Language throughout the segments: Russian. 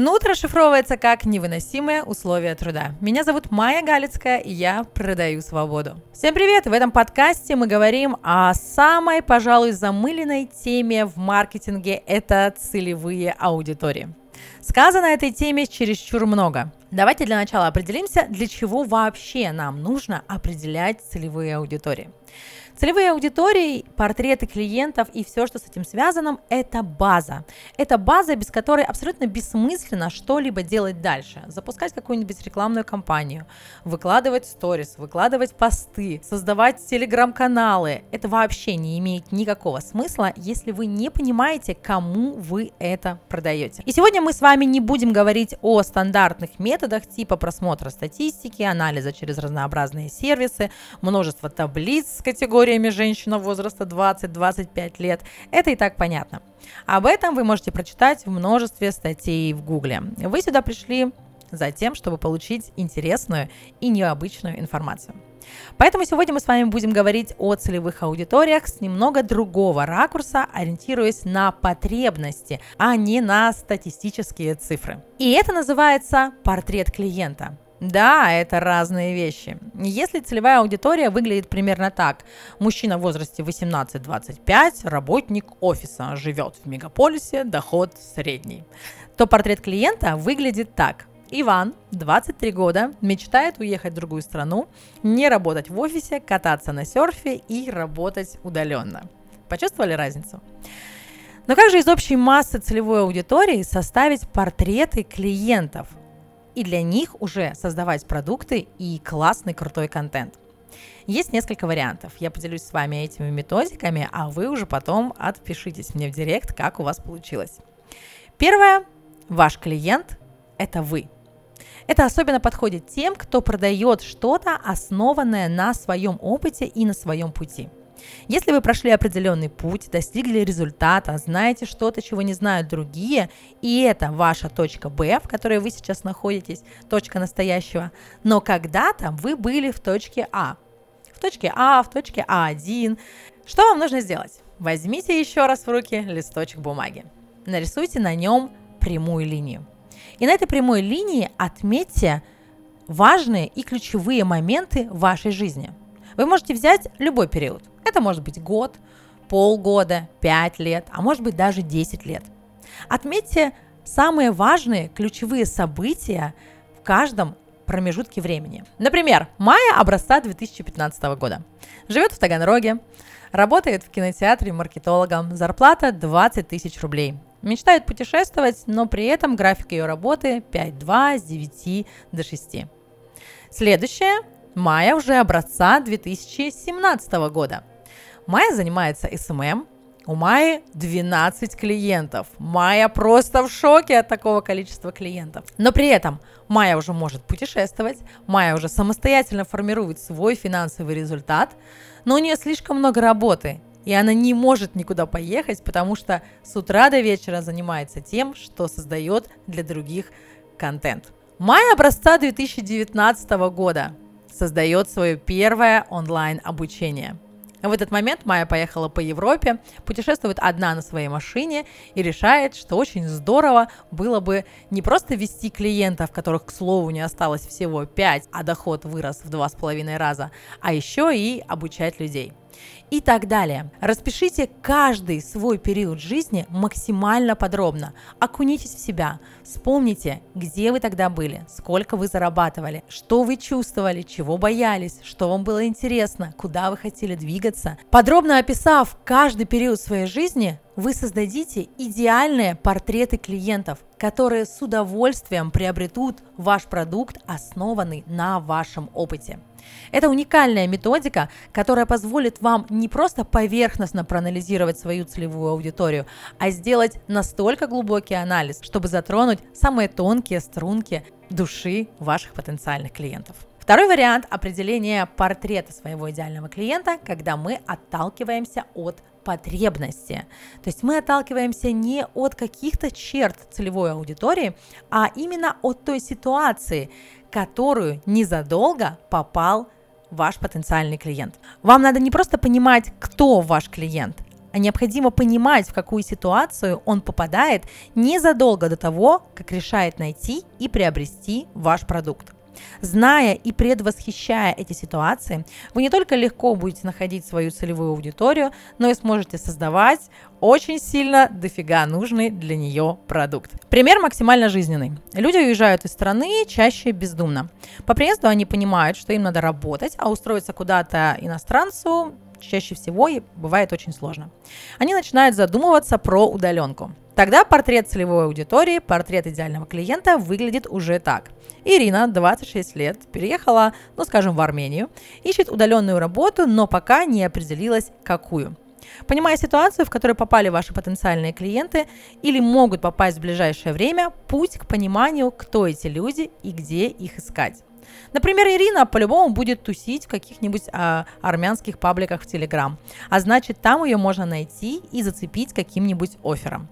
Нут расшифровывается как «невыносимые условия труда». Меня зовут Майя Галицкая, и я продаю свободу. Всем привет! В этом подкасте мы говорим о самой, пожалуй, замыленной теме в маркетинге – это целевые аудитории. Сказано этой теме чересчур много. Давайте для начала определимся, для чего вообще нам нужно определять целевые аудитории. Целевые аудитории, портреты клиентов и все, что с этим связано, это база. Это база, без которой абсолютно бессмысленно что-либо делать дальше. Запускать какую-нибудь рекламную кампанию, выкладывать сторис, выкладывать посты, создавать телеграм-каналы. Это вообще не имеет никакого смысла, если вы не понимаете, кому вы это продаете. И сегодня мы с вами не будем говорить о стандартных методах типа просмотра статистики, анализа через разнообразные сервисы, множество таблиц с категорией категориями женщина возраста 20-25 лет. Это и так понятно. Об этом вы можете прочитать в множестве статей в Гугле. Вы сюда пришли за тем, чтобы получить интересную и необычную информацию. Поэтому сегодня мы с вами будем говорить о целевых аудиториях с немного другого ракурса, ориентируясь на потребности, а не на статистические цифры. И это называется портрет клиента. Да, это разные вещи. Если целевая аудитория выглядит примерно так. Мужчина в возрасте 18-25, работник офиса, живет в мегаполисе, доход средний, то портрет клиента выглядит так. Иван, 23 года, мечтает уехать в другую страну, не работать в офисе, кататься на серфе и работать удаленно. Почувствовали разницу? Но как же из общей массы целевой аудитории составить портреты клиентов? И для них уже создавать продукты и классный крутой контент. Есть несколько вариантов. Я поделюсь с вами этими методиками, а вы уже потом отпишитесь мне в директ, как у вас получилось. Первое. Ваш клиент – это вы. Это особенно подходит тем, кто продает что-то, основанное на своем опыте и на своем пути – если вы прошли определенный путь, достигли результата, знаете что-то, чего не знают другие, и это ваша точка Б, в которой вы сейчас находитесь, точка настоящего, но когда-то вы были в точке А. В точке А, в точке А1. Что вам нужно сделать? Возьмите еще раз в руки листочек бумаги. Нарисуйте на нем прямую линию. И на этой прямой линии отметьте важные и ключевые моменты вашей жизни. Вы можете взять любой период – это может быть год, полгода, пять лет, а может быть даже 10 лет. Отметьте самые важные ключевые события в каждом промежутке времени. Например, мая образца 2015 года. Живет в Таганроге, работает в кинотеатре маркетологом, зарплата 20 тысяч рублей. Мечтает путешествовать, но при этом график ее работы 5-2 с 9 до 6. Следующее – мая уже образца 2017 года. Майя занимается СММ, у Майи 12 клиентов. Майя просто в шоке от такого количества клиентов. Но при этом Майя уже может путешествовать, Майя уже самостоятельно формирует свой финансовый результат, но у нее слишком много работы, и она не может никуда поехать, потому что с утра до вечера занимается тем, что создает для других контент. Майя образца 2019 года создает свое первое онлайн обучение – в этот момент Майя поехала по Европе, путешествует одна на своей машине и решает, что очень здорово было бы не просто вести клиентов, которых, к слову, не осталось всего 5, а доход вырос в 2,5 раза, а еще и обучать людей и так далее. Распишите каждый свой период жизни максимально подробно. Окунитесь в себя. Вспомните, где вы тогда были, сколько вы зарабатывали, что вы чувствовали, чего боялись, что вам было интересно, куда вы хотели двигаться. Подробно описав каждый период своей жизни, вы создадите идеальные портреты клиентов, которые с удовольствием приобретут ваш продукт, основанный на вашем опыте. Это уникальная методика, которая позволит вам не просто поверхностно проанализировать свою целевую аудиторию, а сделать настолько глубокий анализ, чтобы затронуть самые тонкие струнки души ваших потенциальных клиентов. Второй вариант определения портрета своего идеального клиента, когда мы отталкиваемся от потребности. То есть мы отталкиваемся не от каких-то черт целевой аудитории, а именно от той ситуации, которую незадолго попал ваш потенциальный клиент. Вам надо не просто понимать, кто ваш клиент, а необходимо понимать, в какую ситуацию он попадает незадолго до того, как решает найти и приобрести ваш продукт. Зная и предвосхищая эти ситуации, вы не только легко будете находить свою целевую аудиторию, но и сможете создавать очень сильно дофига нужный для нее продукт. Пример максимально жизненный. Люди уезжают из страны чаще бездумно. По приезду они понимают, что им надо работать, а устроиться куда-то иностранцу чаще всего и бывает очень сложно. Они начинают задумываться про удаленку. Тогда портрет целевой аудитории, портрет идеального клиента выглядит уже так. Ирина, 26 лет, переехала, ну скажем, в Армению, ищет удаленную работу, но пока не определилась, какую. Понимая ситуацию, в которую попали ваши потенциальные клиенты или могут попасть в ближайшее время, путь к пониманию, кто эти люди и где их искать. Например, Ирина по-любому будет тусить в каких-нибудь а, армянских пабликах в Телеграм, а значит там ее можно найти и зацепить каким-нибудь оффером.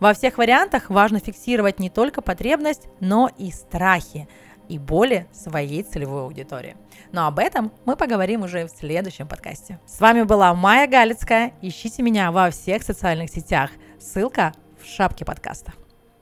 Во всех вариантах важно фиксировать не только потребность, но и страхи и боли своей целевой аудитории. Но об этом мы поговорим уже в следующем подкасте. С вами была Майя Галицкая. Ищите меня во всех социальных сетях. Ссылка в шапке подкаста.